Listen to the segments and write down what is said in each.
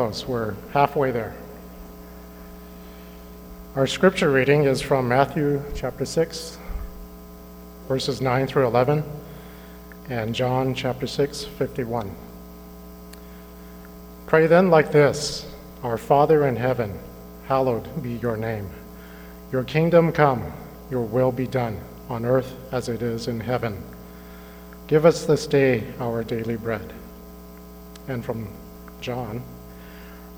We're halfway there. Our scripture reading is from Matthew chapter 6, verses 9 through 11, and John chapter 6, 51. Pray then like this Our Father in heaven, hallowed be your name. Your kingdom come, your will be done, on earth as it is in heaven. Give us this day our daily bread. And from John,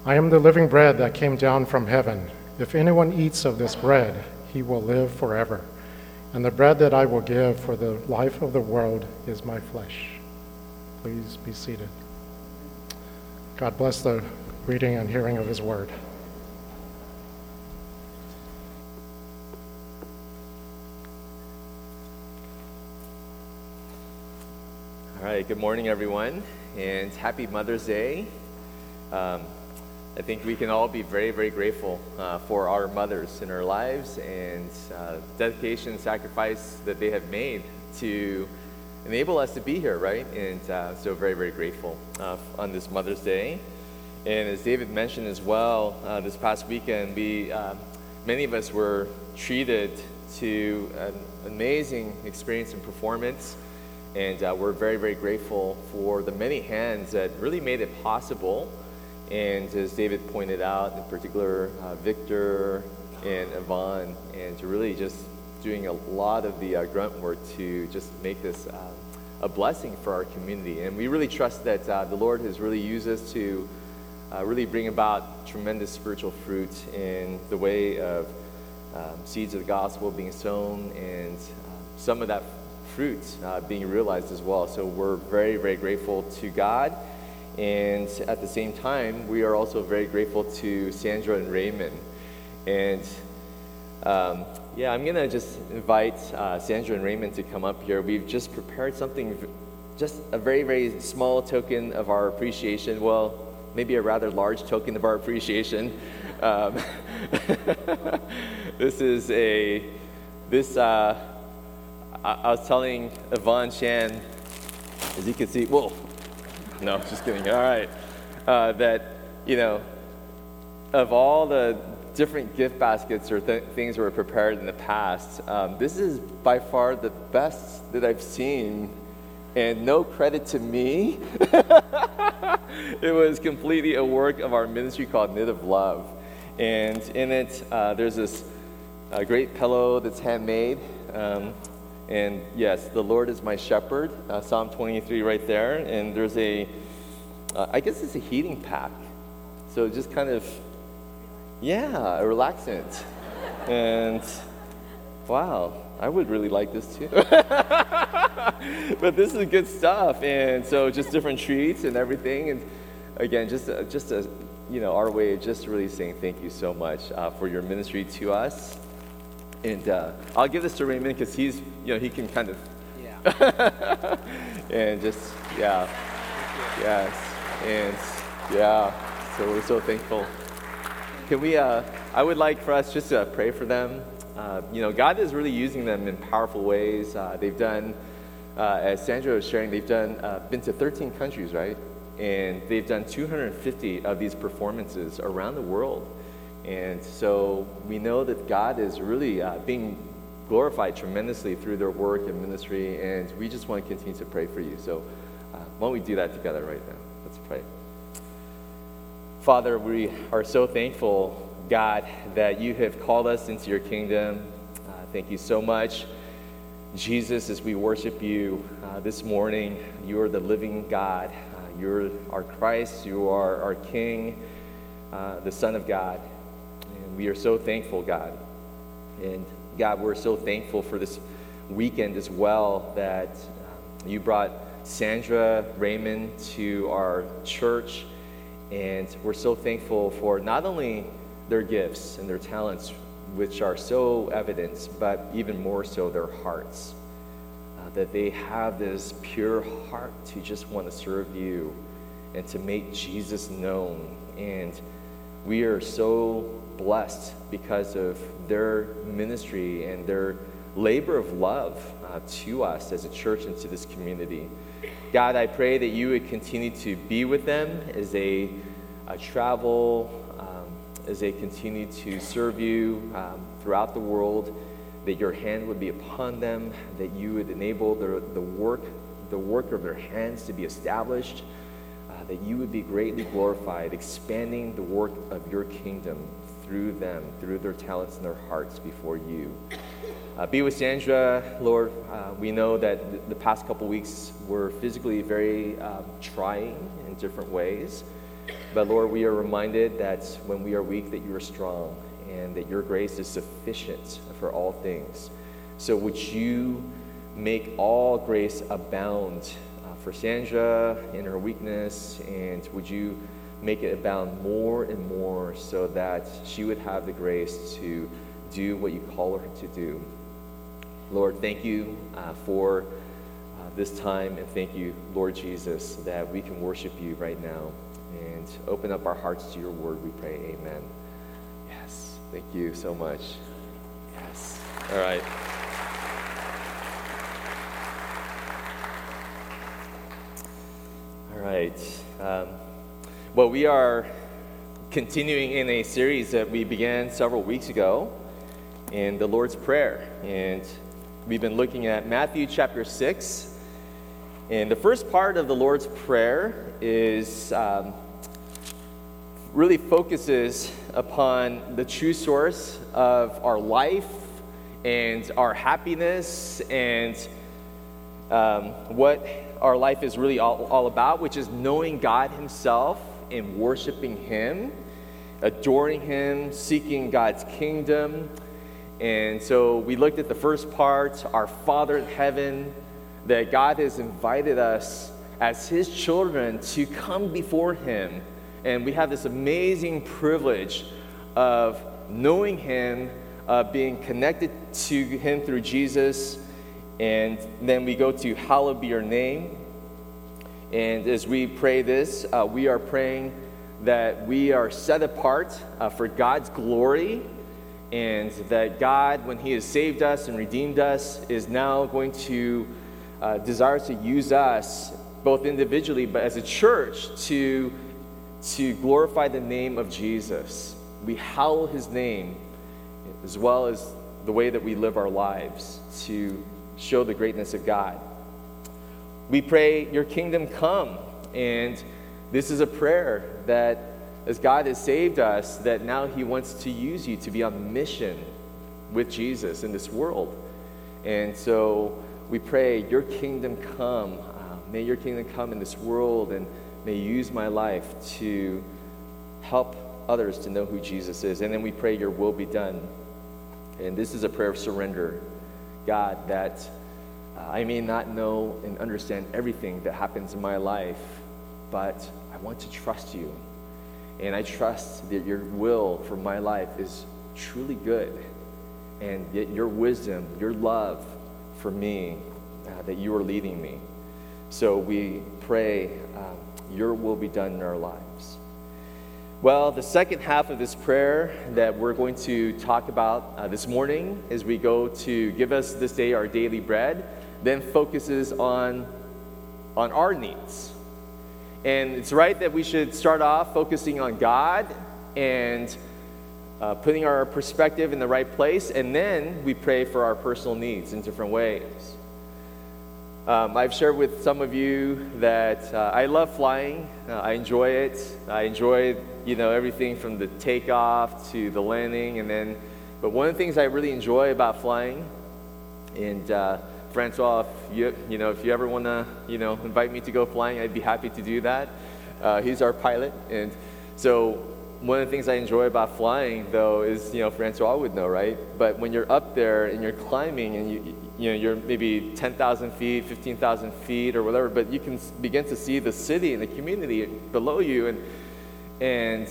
I am the living bread that came down from heaven. If anyone eats of this bread, he will live forever. And the bread that I will give for the life of the world is my flesh. Please be seated. God bless the reading and hearing of his word. All right, good morning, everyone, and happy Mother's Day. Um, I think we can all be very, very grateful uh, for our mothers in our lives and uh, dedication sacrifice that they have made to enable us to be here, right? And uh, so, very, very grateful uh, on this Mother's Day. And as David mentioned as well, uh, this past weekend, we um, many of us were treated to an amazing experience and performance. And uh, we're very, very grateful for the many hands that really made it possible. And as David pointed out, in particular, uh, Victor and Yvonne, and to really just doing a lot of the uh, grunt work to just make this uh, a blessing for our community. And we really trust that uh, the Lord has really used us to uh, really bring about tremendous spiritual fruit in the way of um, seeds of the gospel being sown and some of that fruit uh, being realized as well. So we're very, very grateful to God. And at the same time, we are also very grateful to Sandra and Raymond. And um, yeah, I'm going to just invite uh, Sandra and Raymond to come up here. We've just prepared something, just a very, very small token of our appreciation. Well, maybe a rather large token of our appreciation. Um, this is a, this, uh, I, I was telling Yvonne Chan, as you can see, whoa, no, just kidding. All right, uh, that you know, of all the different gift baskets or th- things that were prepared in the past, um, this is by far the best that I've seen, and no credit to me. it was completely a work of our ministry called Knit of Love, and in it, uh, there's this uh, great pillow that's handmade. Um, and yes, the Lord is my shepherd, uh, Psalm 23 right there. And there's a, uh, I guess it's a heating pack. So just kind of, yeah, a relaxant. and wow, I would really like this too. but this is good stuff. And so just different treats and everything. And again, just, uh, just a, you know, our way of just really saying thank you so much uh, for your ministry to us. And uh, I'll give this to Raymond because he's, you know, he can kind of. Yeah. and just, yeah. Yes. And yeah. So we're so thankful. Can we, uh, I would like for us just to pray for them. Uh, you know, God is really using them in powerful ways. Uh, they've done, uh, as Sandra was sharing, they've done, uh, been to 13 countries, right? And they've done 250 of these performances around the world. And so we know that God is really uh, being glorified tremendously through their work and ministry, and we just want to continue to pray for you. So uh, why don't we do that together right now? Let's pray. Father, we are so thankful, God, that you have called us into your kingdom. Uh, thank you so much. Jesus, as we worship you uh, this morning, you are the living God. Uh, you're our Christ. You are our King, uh, the Son of God. We are so thankful, God. And God, we're so thankful for this weekend as well that um, you brought Sandra Raymond to our church. And we're so thankful for not only their gifts and their talents, which are so evident, but even more so their hearts. Uh, that they have this pure heart to just want to serve you and to make Jesus known. And we are so blessed because of their ministry and their labor of love uh, to us as a church and to this community. God, I pray that you would continue to be with them as they uh, travel, um, as they continue to serve you um, throughout the world, that your hand would be upon them, that you would enable the, the work, the work of their hands to be established, uh, that you would be greatly glorified, expanding the work of your kingdom through them, through their talents and their hearts before you. Uh, be with Sandra, Lord. Uh, we know that th- the past couple weeks were physically very um, trying in different ways. But Lord, we are reminded that when we are weak, that you are strong and that your grace is sufficient for all things. So would you make all grace abound uh, for Sandra in her weakness, and would you make it abound more and more so that she would have the grace to do what you call her to do. Lord, thank you uh, for uh, this time, and thank you, Lord Jesus, that we can worship you right now and open up our hearts to your word. We pray, Amen. Yes, thank you so much. Yes. All right. All right. Um, well, we are continuing in a series that we began several weeks ago in the Lord's Prayer. And we've been looking at Matthew chapter 6. And the first part of the Lord's Prayer is um, really focuses upon the true source of our life and our happiness and um, what our life is really all, all about, which is knowing God Himself and worshiping Him, adoring Him, seeking God's kingdom. And so we looked at the first part, our Father in heaven, that God has invited us as His children to come before Him. And we have this amazing privilege of knowing Him, uh, being connected to Him through Jesus. And then we go to Hallowed be your name. And as we pray this, uh, we are praying that we are set apart uh, for God's glory, and that God, when He has saved us and redeemed us, is now going to uh, desire to use us both individually but as a church to, to glorify the name of Jesus. We hallow His name as well as the way that we live our lives to show the greatness of God. We pray, Your kingdom come. And this is a prayer that as God has saved us, that now He wants to use you to be on mission with Jesus in this world. And so we pray, Your kingdom come. Uh, may Your kingdom come in this world, and may you use my life to help others to know who Jesus is. And then we pray, Your will be done. And this is a prayer of surrender. God, that I may not know and understand everything that happens in my life, but I want to trust you. And I trust that your will for my life is truly good. And yet your wisdom, your love for me, uh, that you are leading me. So we pray um, your will be done in our lives. Well, the second half of this prayer that we're going to talk about uh, this morning as we go to give us this day our daily bread, then focuses on, on our needs. And it's right that we should start off focusing on God and uh, putting our perspective in the right place, and then we pray for our personal needs in different ways. Um, I've shared with some of you that uh, I love flying. Uh, I enjoy it. I enjoy, you know, everything from the takeoff to the landing, and then. But one of the things I really enjoy about flying, and uh, Francois, if you, you know, if you ever want to, you know, invite me to go flying, I'd be happy to do that. Uh, he's our pilot, and so one of the things I enjoy about flying, though, is you know Francois would know, right? But when you're up there and you're climbing, and you you know you're maybe 10,000 feet, 15,000 feet, or whatever, but you can begin to see the city and the community below you, and and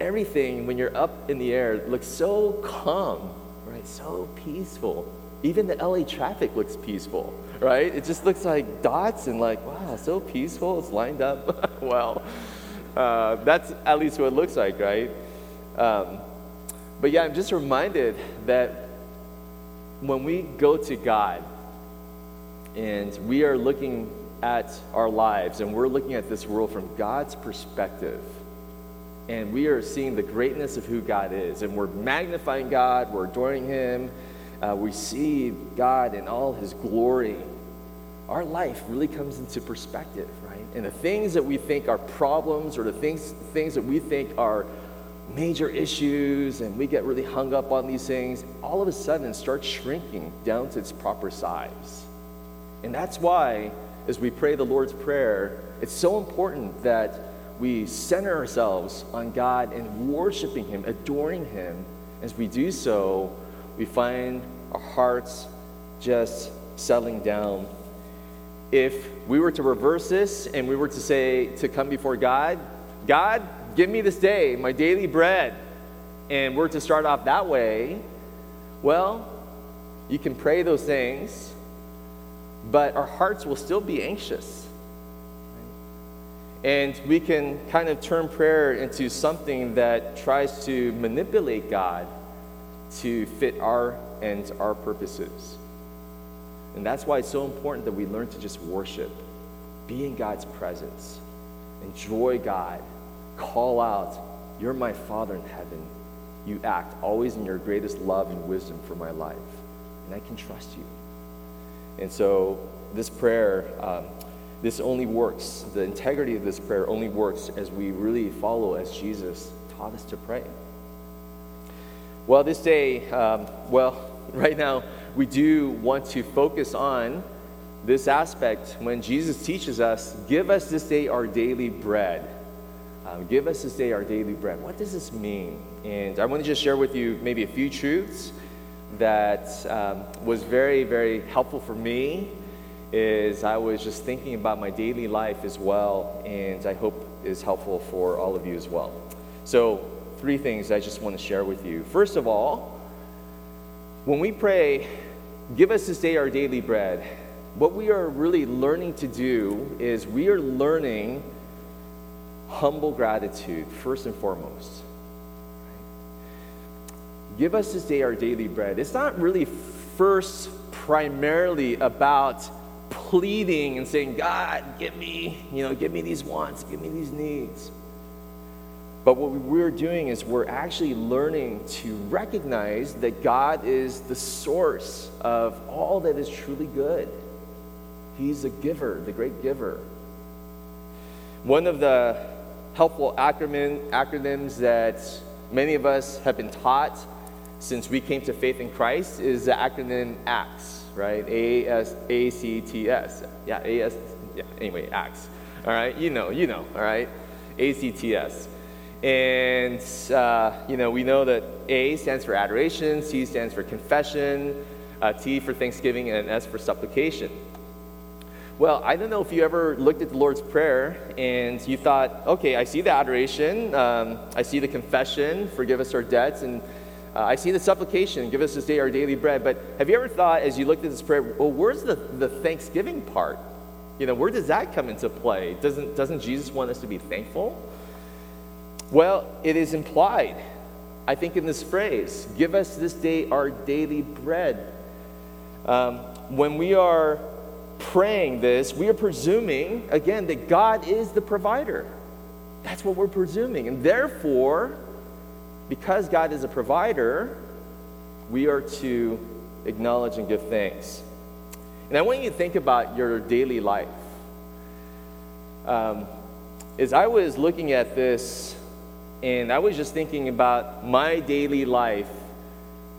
everything when you're up in the air looks so calm, right? So peaceful. Even the LA traffic looks peaceful, right? It just looks like dots and like, wow, so peaceful. It's lined up well. Uh, that's at least what it looks like, right? Um, but yeah, I'm just reminded that when we go to God and we are looking at our lives and we're looking at this world from God's perspective, and we are seeing the greatness of who God is, and we're magnifying God, we're adoring Him, uh, we see God in all His glory, our life really comes into perspective, right? And the things that we think are problems or the things, things that we think are major issues and we get really hung up on these things, all of a sudden start shrinking down to its proper size. And that's why, as we pray the Lord's Prayer, it's so important that we center ourselves on God and worshiping Him, adoring Him. As we do so, we find our hearts just settling down. If we were to reverse this and we were to say, to come before God, God, give me this day my daily bread, and we're to start off that way, well, you can pray those things, but our hearts will still be anxious. And we can kind of turn prayer into something that tries to manipulate God to fit our ends, our purposes. And that's why it's so important that we learn to just worship, be in God's presence, enjoy God, call out, You're my Father in heaven. You act always in your greatest love and wisdom for my life, and I can trust you. And so, this prayer, um, this only works, the integrity of this prayer only works as we really follow as Jesus taught us to pray. Well, this day, um, well, right now, we do want to focus on this aspect when Jesus teaches us, Give us this day our daily bread. Um, give us this day our daily bread. What does this mean? And I want to just share with you maybe a few truths that um, was very, very helpful for me is I was just thinking about my daily life as well, and I hope is helpful for all of you as well. So, three things I just want to share with you. First of all, when we pray, give us this day our daily bread, what we are really learning to do is we are learning humble gratitude, first and foremost. Give us this day our daily bread. It's not really first primarily about pleading and saying, God, give me, you know, give me these wants, give me these needs. But what we're doing is we're actually learning to recognize that God is the source of all that is truly good. He's a giver, the great giver. One of the helpful acronym, acronyms that many of us have been taught since we came to faith in Christ is the acronym ACTS, right? A S A C T S. Yeah, A S. Yeah. Anyway, ACTS. All right, you know, you know. All right, A C T S. And, uh, you know, we know that A stands for adoration, C stands for confession, uh, T for thanksgiving, and S for supplication. Well, I don't know if you ever looked at the Lord's Prayer and you thought, okay, I see the adoration, um, I see the confession, forgive us our debts, and uh, I see the supplication, give us this day our daily bread. But have you ever thought, as you looked at this prayer, well, where's the, the thanksgiving part? You know, where does that come into play? Doesn't, doesn't Jesus want us to be thankful? Well, it is implied, I think, in this phrase give us this day our daily bread. Um, when we are praying this, we are presuming, again, that God is the provider. That's what we're presuming. And therefore, because God is a provider, we are to acknowledge and give thanks. And I want you to think about your daily life. Um, as I was looking at this and I was just thinking about my daily life.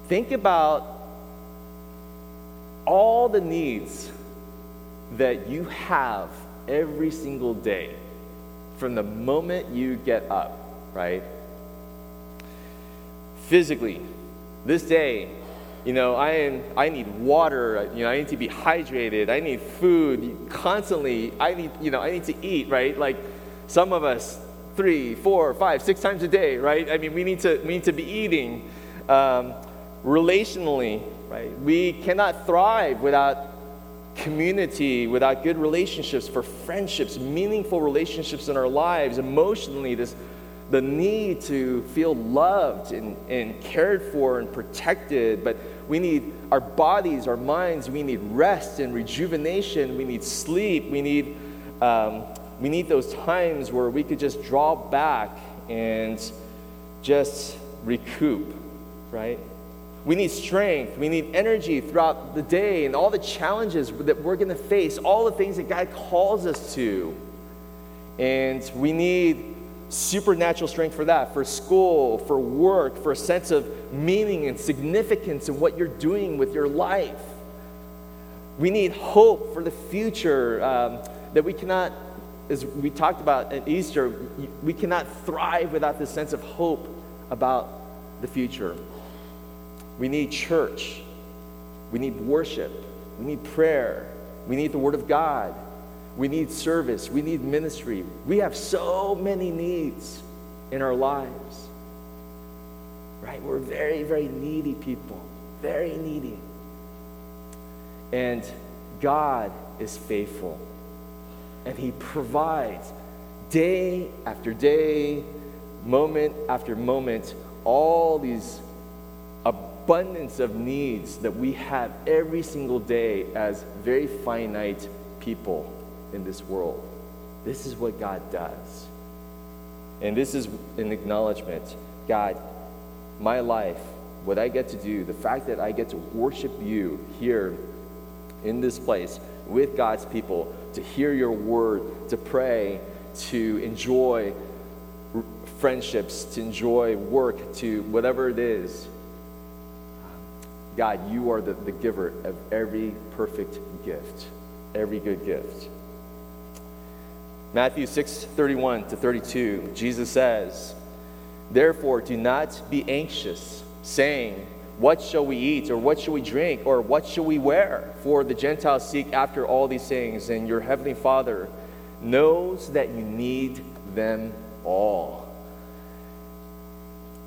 Think about all the needs that you have every single day from the moment you get up, right? Physically, this day, you know, I, am, I need water, you know, I need to be hydrated, I need food constantly, I need, you know, I need to eat, right? Like some of us, three, four, five, six times a day, right? I mean, we need to, we need to be eating um, relationally, right? We cannot thrive without community, without good relationships, for friendships, meaningful relationships in our lives, emotionally, this, the need to feel loved and, and cared for and protected. But we need our bodies, our minds, we need rest and rejuvenation, we need sleep, we need um, we need those times where we could just draw back and just recoup, right? We need strength. We need energy throughout the day and all the challenges that we're going to face, all the things that God calls us to. And we need supernatural strength for that, for school, for work, for a sense of meaning and significance in what you're doing with your life. We need hope for the future um, that we cannot, as we talked about at Easter, we cannot thrive without this sense of hope about the future. We need church. We need worship. We need prayer. We need the Word of God. We need service. We need ministry. We have so many needs in our lives. Right? We're very, very needy people. Very needy. And God is faithful. And He provides day after day, moment after moment, all these abundance of needs that we have every single day as very finite people in this world. This is what God does. And this is an acknowledgement God, my life, what I get to do, the fact that I get to worship you here in this place with God's people, to hear your word, to pray, to enjoy friendships, to enjoy work, to whatever it is. God, you are the, the giver of every perfect gift, every good gift. Matthew 6 31 to 32, Jesus says, Therefore, do not be anxious, saying, What shall we eat, or what shall we drink, or what shall we wear? For the Gentiles seek after all these things, and your heavenly Father knows that you need them all.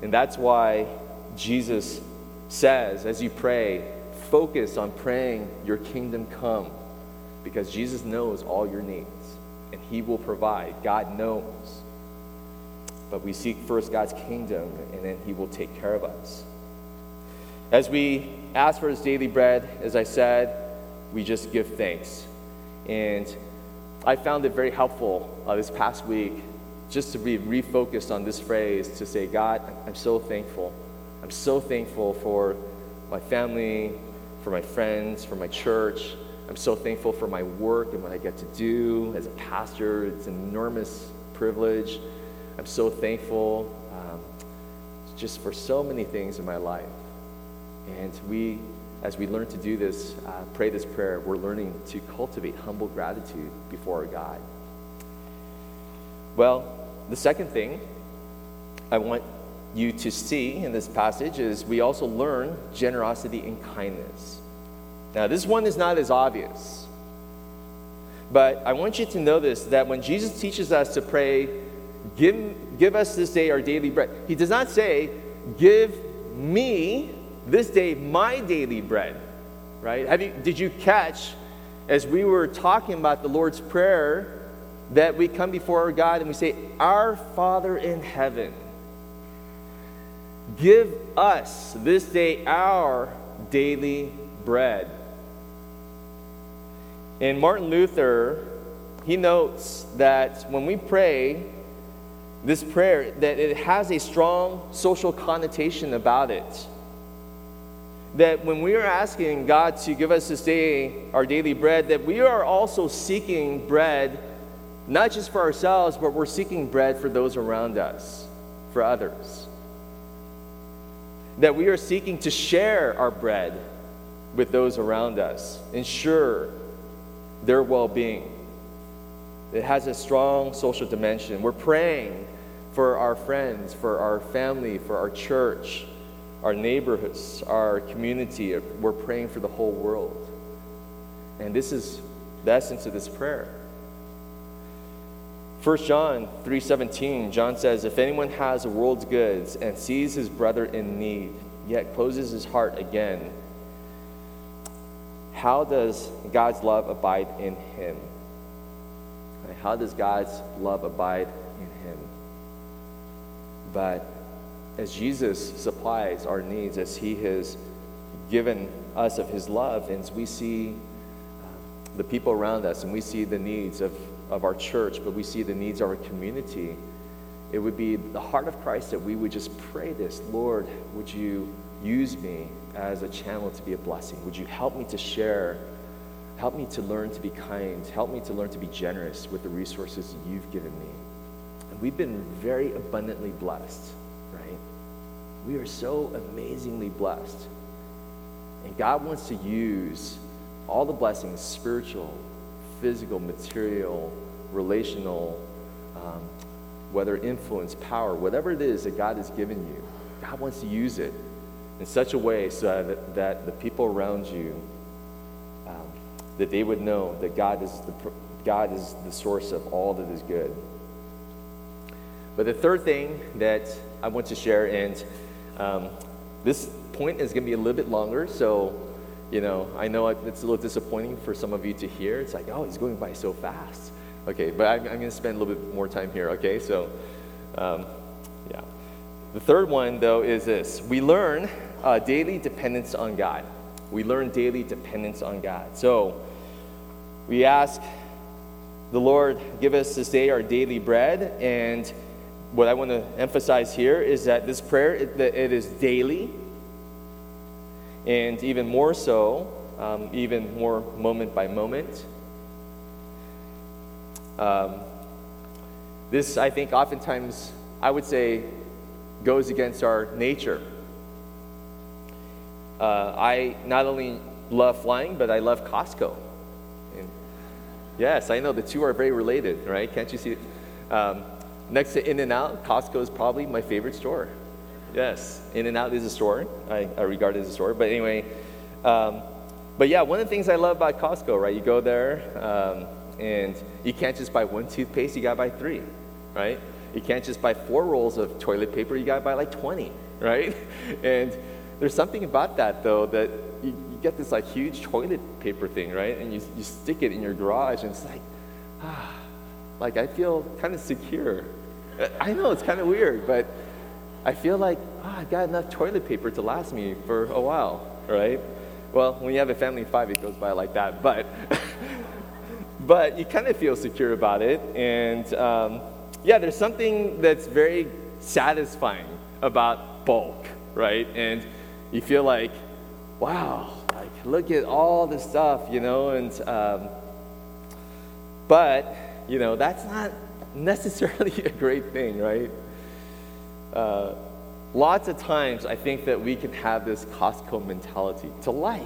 And that's why Jesus says, as you pray, focus on praying, Your kingdom come, because Jesus knows all your needs and He will provide. God knows. But we seek first God's kingdom, and then He will take care of us. As we ask for His daily bread, as I said, we just give thanks. And I found it very helpful uh, this past week just to be refocused on this phrase to say, God, I'm so thankful. I'm so thankful for my family, for my friends, for my church, I'm so thankful for my work and what I get to do as a pastor. It's an enormous privilege. I'm so thankful um, just for so many things in my life. And we, as we learn to do this, uh, pray this prayer, we're learning to cultivate humble gratitude before our God. Well, the second thing I want you to see in this passage is we also learn generosity and kindness. Now, this one is not as obvious. But I want you to know this that when Jesus teaches us to pray, give, give us this day our daily bread, he does not say, give me this day my daily bread. Right? Have you, did you catch as we were talking about the Lord's Prayer that we come before our God and we say, Our Father in heaven, give us this day our daily bread. And Martin Luther, he notes that when we pray this prayer, that it has a strong social connotation about it. That when we are asking God to give us this day our daily bread, that we are also seeking bread, not just for ourselves, but we're seeking bread for those around us, for others. That we are seeking to share our bread with those around us. Ensure their well being. It has a strong social dimension. We're praying for our friends, for our family, for our church, our neighborhoods, our community. We're praying for the whole world. And this is the essence of this prayer. 1 John 3:17 John says if anyone has the world's goods and sees his brother in need yet closes his heart again how does God's love abide in him? How does God's love abide in him? But as Jesus supplies our needs, as he has given us of his love, and as we see the people around us and we see the needs of, of our church, but we see the needs of our community, it would be the heart of Christ that we would just pray this Lord, would you use me as a channel to be a blessing? Would you help me to share? Help me to learn to be kind. Help me to learn to be generous with the resources you've given me. And we've been very abundantly blessed, right? We are so amazingly blessed. And God wants to use all the blessings spiritual, physical, material, relational, um, whether influence, power, whatever it is that God has given you, God wants to use it in such a way so that, that the people around you, um, that they would know that God is, the, God is the source of all that is good. But the third thing that I want to share, and um, this point is going to be a little bit longer, so you know, I know it's a little disappointing for some of you to hear. It's like, oh, he's going by so fast. Okay, but I'm, I'm going to spend a little bit more time here, okay? So, um, yeah. The third one, though, is this we learn uh, daily dependence on God. We learn daily dependence on God. So, we ask the Lord, give us this day our daily bread. And what I want to emphasize here is that this prayer, it, it is daily. And even more so, um, even more moment by moment. Um, this, I think, oftentimes, I would say, goes against our nature. Uh, I not only love flying, but I love Costco. And yes, I know the two are very related, right? Can't you see? Um, next to In N Out, Costco is probably my favorite store. Yes, In N Out is a store. I, I regard it as a store. But anyway, um, but yeah, one of the things I love about Costco, right? You go there, um, and you can't just buy one toothpaste, you gotta buy three, right? You can't just buy four rolls of toilet paper, you gotta buy like 20, right? And there's something about that though that you, you get this like huge toilet paper thing, right? And you, you stick it in your garage and it's like, ah, like I feel kind of secure. I know it's kind of weird, but I feel like, oh, I got enough toilet paper to last me for a while, right? Well, when you have a family of five, it goes by like that, but but you kind of feel secure about it. And um, yeah, there's something that's very satisfying about bulk, right? And you feel like, wow, like look at all the stuff, you know. And um, but you know that's not necessarily a great thing, right? Uh, lots of times, I think that we can have this Costco mentality to life,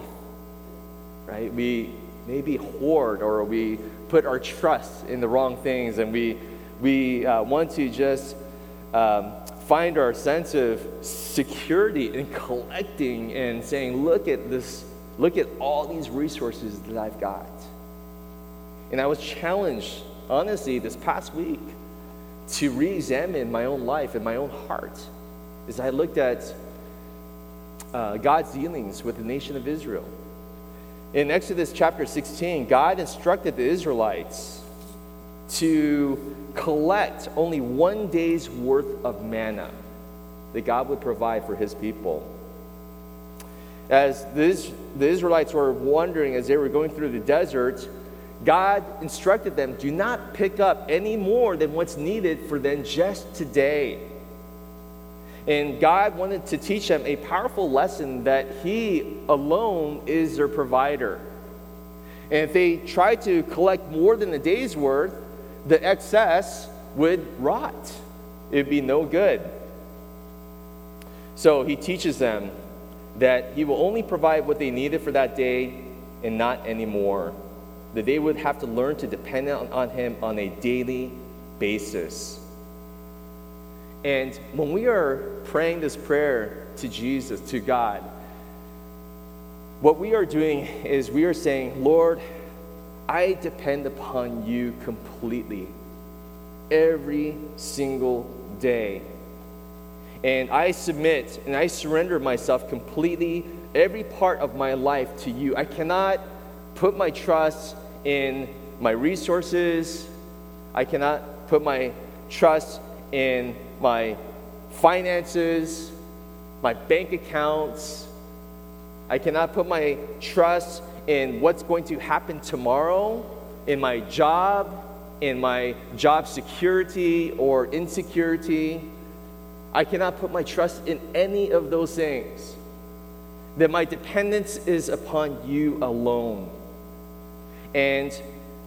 right? We maybe hoard or we put our trust in the wrong things and we, we uh, want to just um, find our sense of security in collecting and saying, look at this, look at all these resources that I've got. And I was challenged, honestly, this past week to re examine my own life and my own heart as I looked at uh, God's dealings with the nation of Israel. In Exodus chapter 16, God instructed the Israelites to collect only one day's worth of manna that God would provide for his people. As the, the Israelites were wandering as they were going through the desert, God instructed them do not pick up any more than what's needed for them just today. And God wanted to teach them a powerful lesson that He alone is their provider. And if they tried to collect more than a day's worth, the excess would rot. It'd be no good. So He teaches them that He will only provide what they needed for that day and not anymore. That they would have to learn to depend on, on Him on a daily basis. And when we are praying this prayer to Jesus, to God, what we are doing is we are saying, Lord, I depend upon you completely every single day. And I submit and I surrender myself completely, every part of my life to you. I cannot put my trust in my resources, I cannot put my trust in my finances, my bank accounts. I cannot put my trust in what's going to happen tomorrow, in my job, in my job security or insecurity. I cannot put my trust in any of those things. That my dependence is upon you alone. And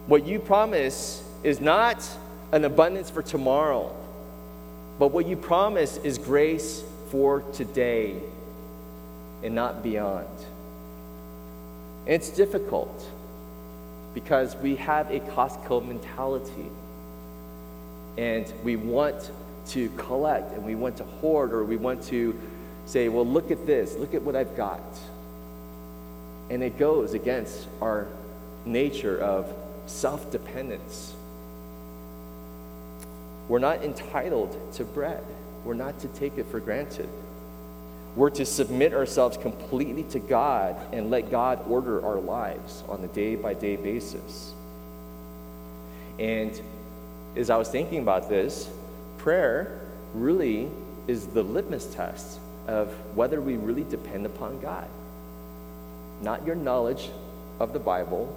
what you promise is not an abundance for tomorrow, but what you promise is grace for today and not beyond. And it's difficult because we have a Costco mentality and we want to collect and we want to hoard or we want to say, well, look at this, look at what I've got. And it goes against our nature of self dependence. We're not entitled to bread, we're not to take it for granted. We're to submit ourselves completely to God and let God order our lives on a day by day basis. And as I was thinking about this, prayer really is the litmus test of whether we really depend upon God. Not your knowledge of the Bible,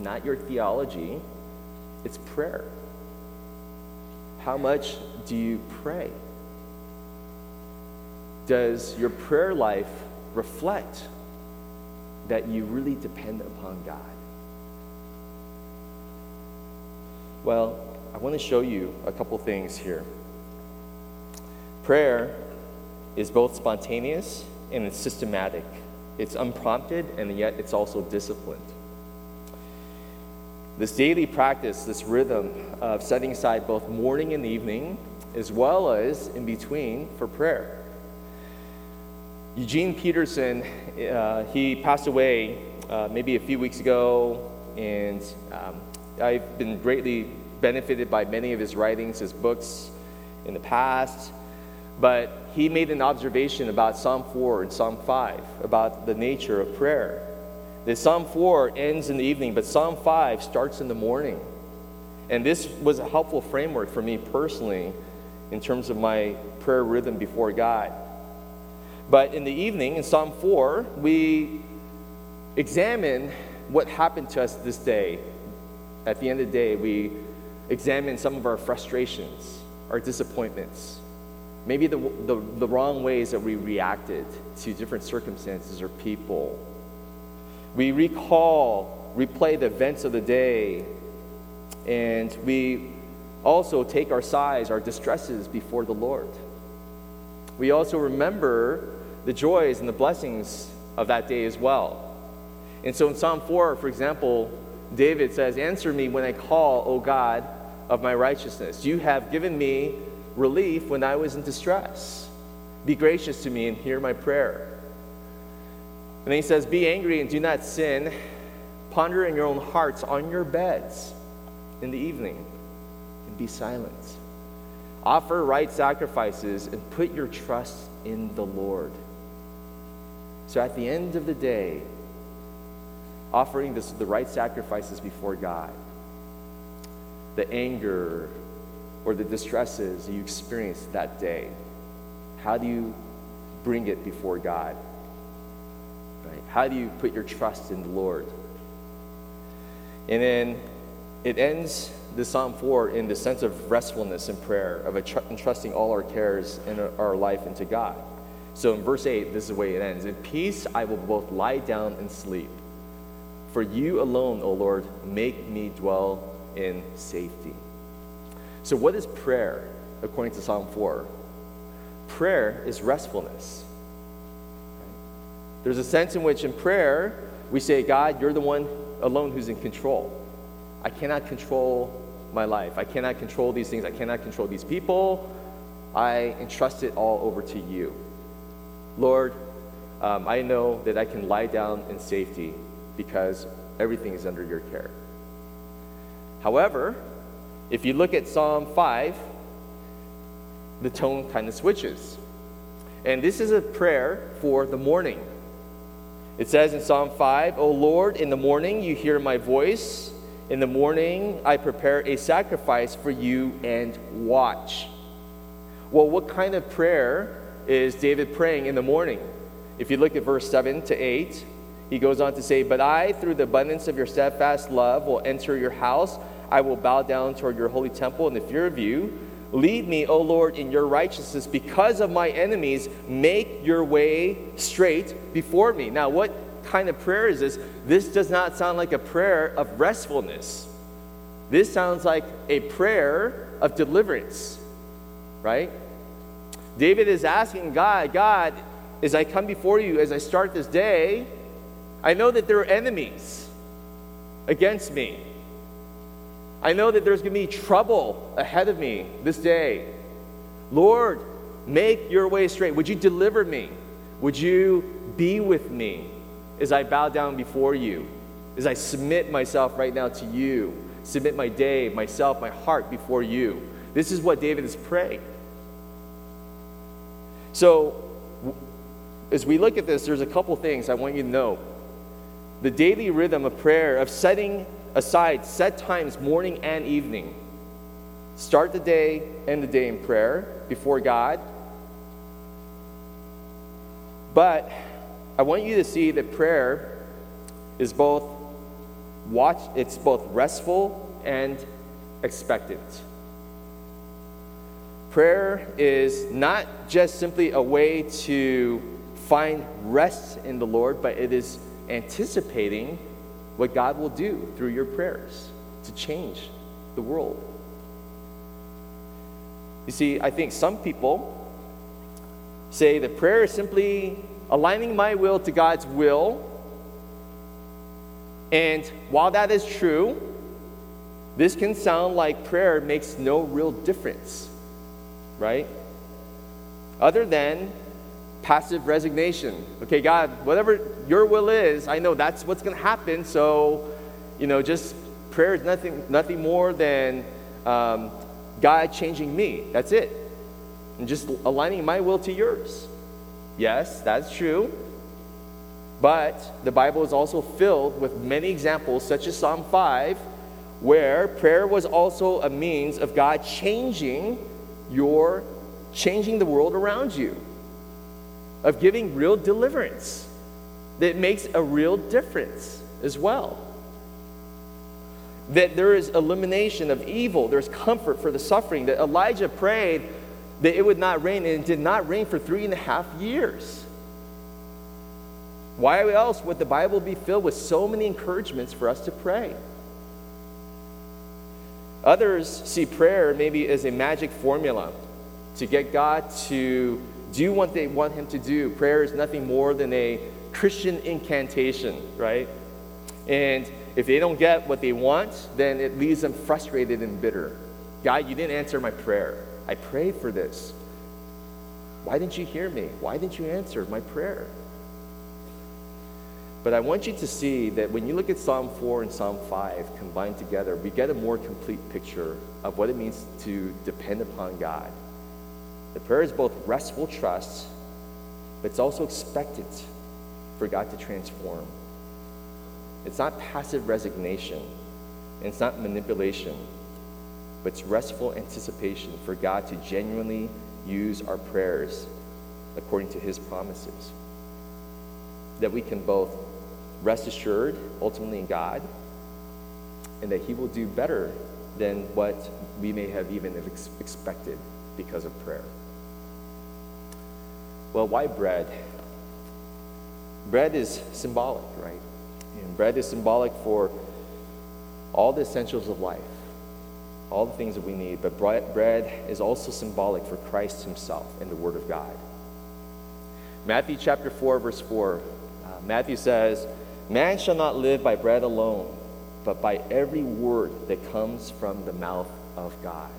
not your theology, it's prayer. How much do you pray? Does your prayer life reflect that you really depend upon God? Well, I want to show you a couple things here. Prayer is both spontaneous and it's systematic. It's unprompted and yet it's also disciplined. This daily practice, this rhythm of setting aside both morning and evening, as well as in between for prayer. Eugene Peterson, uh, he passed away uh, maybe a few weeks ago, and um, I've been greatly benefited by many of his writings, his books in the past. But he made an observation about Psalm 4 and Psalm 5 about the nature of prayer. That Psalm 4 ends in the evening, but Psalm 5 starts in the morning. And this was a helpful framework for me personally in terms of my prayer rhythm before God. But in the evening, in Psalm 4, we examine what happened to us this day. At the end of the day, we examine some of our frustrations, our disappointments, maybe the, the, the wrong ways that we reacted to different circumstances or people. We recall, replay the events of the day, and we also take our sighs, our distresses before the Lord. We also remember the joys and the blessings of that day as well. And so in Psalm 4, for example, David says, Answer me when I call, O God of my righteousness. You have given me relief when I was in distress. Be gracious to me and hear my prayer. And then he says, Be angry and do not sin. Ponder in your own hearts on your beds in the evening and be silent. Offer right sacrifices and put your trust in the Lord. So at the end of the day, offering this, the right sacrifices before God, the anger or the distresses you experienced that day, how do you bring it before God? Right? How do you put your trust in the Lord? And then it ends the Psalm 4 in the sense of restfulness and prayer, of entrusting all our cares and our life into God. So in verse 8, this is the way it ends In peace I will both lie down and sleep. For you alone, O Lord, make me dwell in safety. So, what is prayer according to Psalm 4? Prayer is restfulness. There's a sense in which in prayer we say, God, you're the one alone who's in control. I cannot control my life. I cannot control these things. I cannot control these people. I entrust it all over to you. Lord, um, I know that I can lie down in safety because everything is under your care. However, if you look at Psalm 5, the tone kind of switches. And this is a prayer for the morning. It says in Psalm 5, O Lord, in the morning you hear my voice. In the morning I prepare a sacrifice for you and watch. Well, what kind of prayer is David praying in the morning? If you look at verse 7 to 8, he goes on to say, But I, through the abundance of your steadfast love, will enter your house. I will bow down toward your holy temple in the fear of you. Lead me, O Lord, in your righteousness because of my enemies. Make your way straight before me. Now, what kind of prayer is this? This does not sound like a prayer of restfulness. This sounds like a prayer of deliverance, right? David is asking God, God, as I come before you, as I start this day, I know that there are enemies against me. I know that there's going to be trouble ahead of me this day. Lord, make your way straight. Would you deliver me? Would you be with me as I bow down before you? As I submit myself right now to you, submit my day, myself, my heart before you. This is what David is praying. So, as we look at this, there's a couple things I want you to know. The daily rhythm of prayer, of setting aside set times, morning and evening. Start the day, end the day in prayer before God. But I want you to see that prayer is both watch it's both restful and expectant. Prayer is not just simply a way to find rest in the Lord, but it is anticipating what God will do through your prayers to change the world. You see, I think some people say that prayer is simply aligning my will to God's will. And while that is true, this can sound like prayer makes no real difference, right? Other than passive resignation. Okay, God, whatever your will is, I know that's what's going to happen. So, you know, just prayer is nothing, nothing more than um, God changing me. That's it. And just aligning my will to yours. Yes, that's true. But the Bible is also filled with many examples, such as Psalm 5, where prayer was also a means of God changing your, changing the world around you of giving real deliverance that makes a real difference as well. That there is elimination of evil, there's comfort for the suffering. That Elijah prayed that it would not rain, and it did not rain for three and a half years. Why else would the Bible be filled with so many encouragements for us to pray? Others see prayer maybe as a magic formula to get God to do what they want him to do. Prayer is nothing more than a Christian incantation, right? And if they don't get what they want, then it leaves them frustrated and bitter. God, you didn't answer my prayer. I prayed for this. Why didn't you hear me? Why didn't you answer my prayer? But I want you to see that when you look at Psalm 4 and Psalm 5 combined together, we get a more complete picture of what it means to depend upon God. The prayer is both restful trust, but it's also expectant for God to transform. It's not passive resignation, and it's not manipulation, but it's restful anticipation for God to genuinely use our prayers according to his promises. That we can both rest assured ultimately in God and that he will do better than what we may have even expected because of prayer. Well, why bread? Bread is symbolic, right? And bread is symbolic for all the essentials of life, all the things that we need. But bread is also symbolic for Christ himself and the Word of God. Matthew chapter 4, verse 4, uh, Matthew says, Man shall not live by bread alone, but by every word that comes from the mouth of God.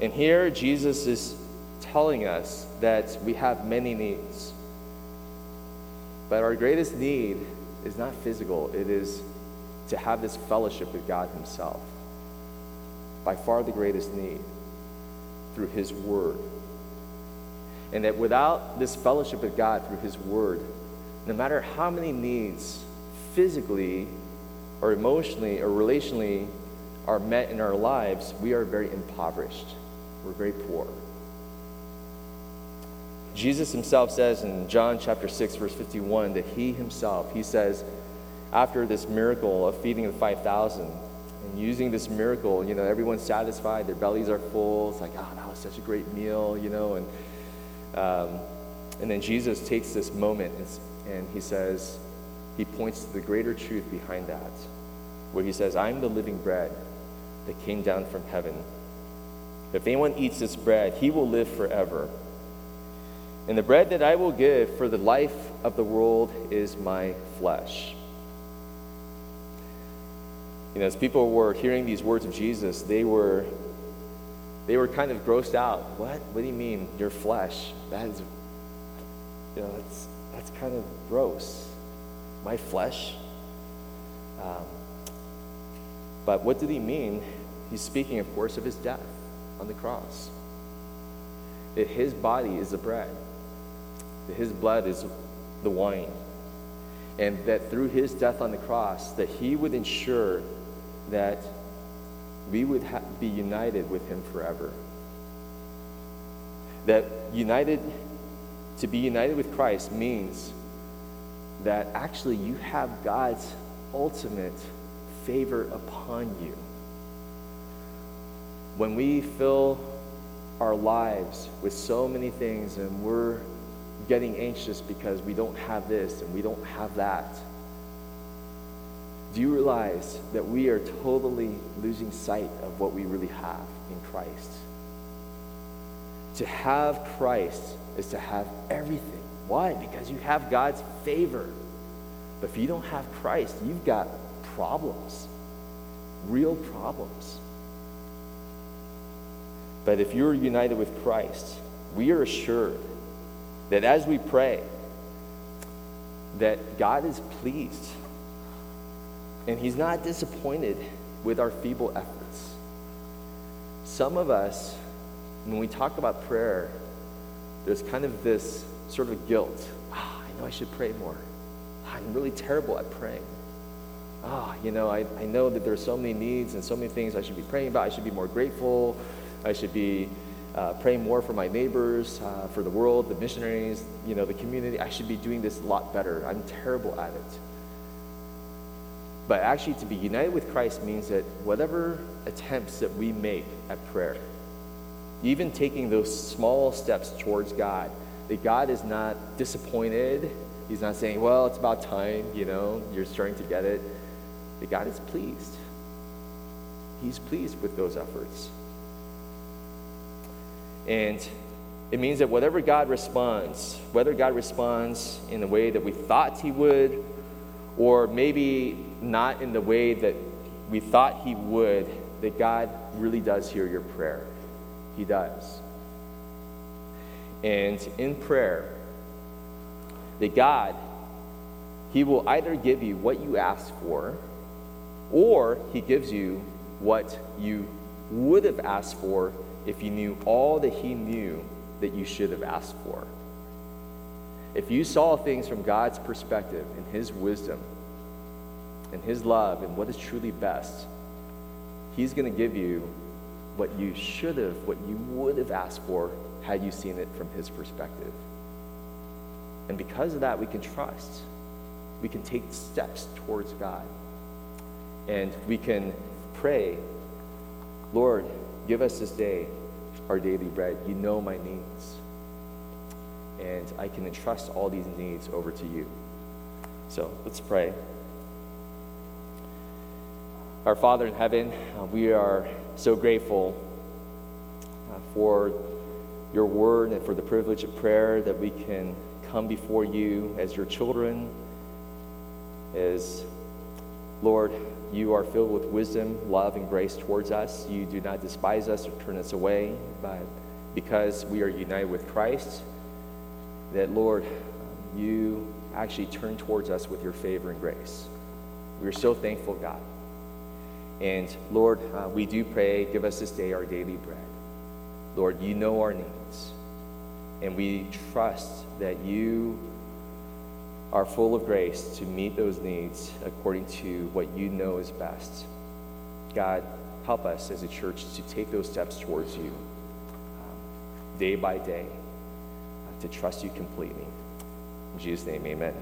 And here Jesus is telling us that we have many needs. But our greatest need is not physical, it is to have this fellowship with God Himself. By far the greatest need through His Word. And that without this fellowship with God through His Word, no matter how many needs physically or emotionally or relationally are met in our lives, we are very impoverished. We're very poor. Jesus himself says in John chapter 6, verse 51, that he himself, he says, after this miracle of feeding the 5,000, and using this miracle, you know, everyone's satisfied, their bellies are full. It's like, oh, that was such a great meal, you know, and um, and then Jesus takes this moment and, and he says, he points to the greater truth behind that, where he says, I'm the living bread that came down from heaven. If anyone eats this bread, he will live forever. And the bread that I will give for the life of the world is my flesh. You know, as people were hearing these words of Jesus, they were they were kind of grossed out. What? What do you mean, your flesh? That is, you know, that's that's kind of gross. My flesh. Um, but what did he mean? He's speaking, of course, of his death on the cross. That his body is the bread, his blood is the wine, and that through his death on the cross, that he would ensure that we would ha- be united with him forever. That united, to be united with Christ means that actually you have God's ultimate favor upon you. When we fill our lives with so many things and we're getting anxious because we don't have this and we don't have that, do you realize that we are totally losing sight of what we really have in Christ? To have Christ is to have everything. Why? Because you have God's favor. But if you don't have Christ, you've got problems, real problems. But if you're united with Christ, we are assured that as we pray, that God is pleased and He's not disappointed with our feeble efforts. Some of us, when we talk about prayer, there's kind of this sort of guilt. Ah, I know I should pray more. Ah, I'm really terrible at praying. Ah, you know, I, I know that there's so many needs and so many things I should be praying about. I should be more grateful. I should be uh, praying more for my neighbors, uh, for the world, the missionaries, you know, the community. I should be doing this a lot better. I'm terrible at it. But actually, to be united with Christ means that whatever attempts that we make at prayer, even taking those small steps towards God, that God is not disappointed. He's not saying, well, it's about time, you know, you're starting to get it. That God is pleased. He's pleased with those efforts. And it means that whatever God responds, whether God responds in the way that we thought He would, or maybe not in the way that we thought He would, that God really does hear your prayer. He does. And in prayer, that God, He will either give you what you ask for, or He gives you what you would have asked for if you knew all that He knew that you should have asked for. If you saw things from God's perspective and His wisdom, and His love and what is truly best, He's going to give you what you should have, what you would have asked for had you seen it from His perspective. And because of that, we can trust. We can take steps towards God. And we can pray, Lord, give us this day our daily bread. You know my needs. And I can entrust all these needs over to you. So let's pray. Our Father in heaven, uh, we are so grateful uh, for your word and for the privilege of prayer that we can come before you as your children. As Lord, you are filled with wisdom, love, and grace towards us. You do not despise us or turn us away, but because we are united with Christ, that Lord, you actually turn towards us with your favor and grace. We are so thankful, God. And Lord, uh, we do pray, give us this day our daily bread. Lord, you know our needs. And we trust that you are full of grace to meet those needs according to what you know is best. God, help us as a church to take those steps towards you um, day by day, uh, to trust you completely. In Jesus' name, amen.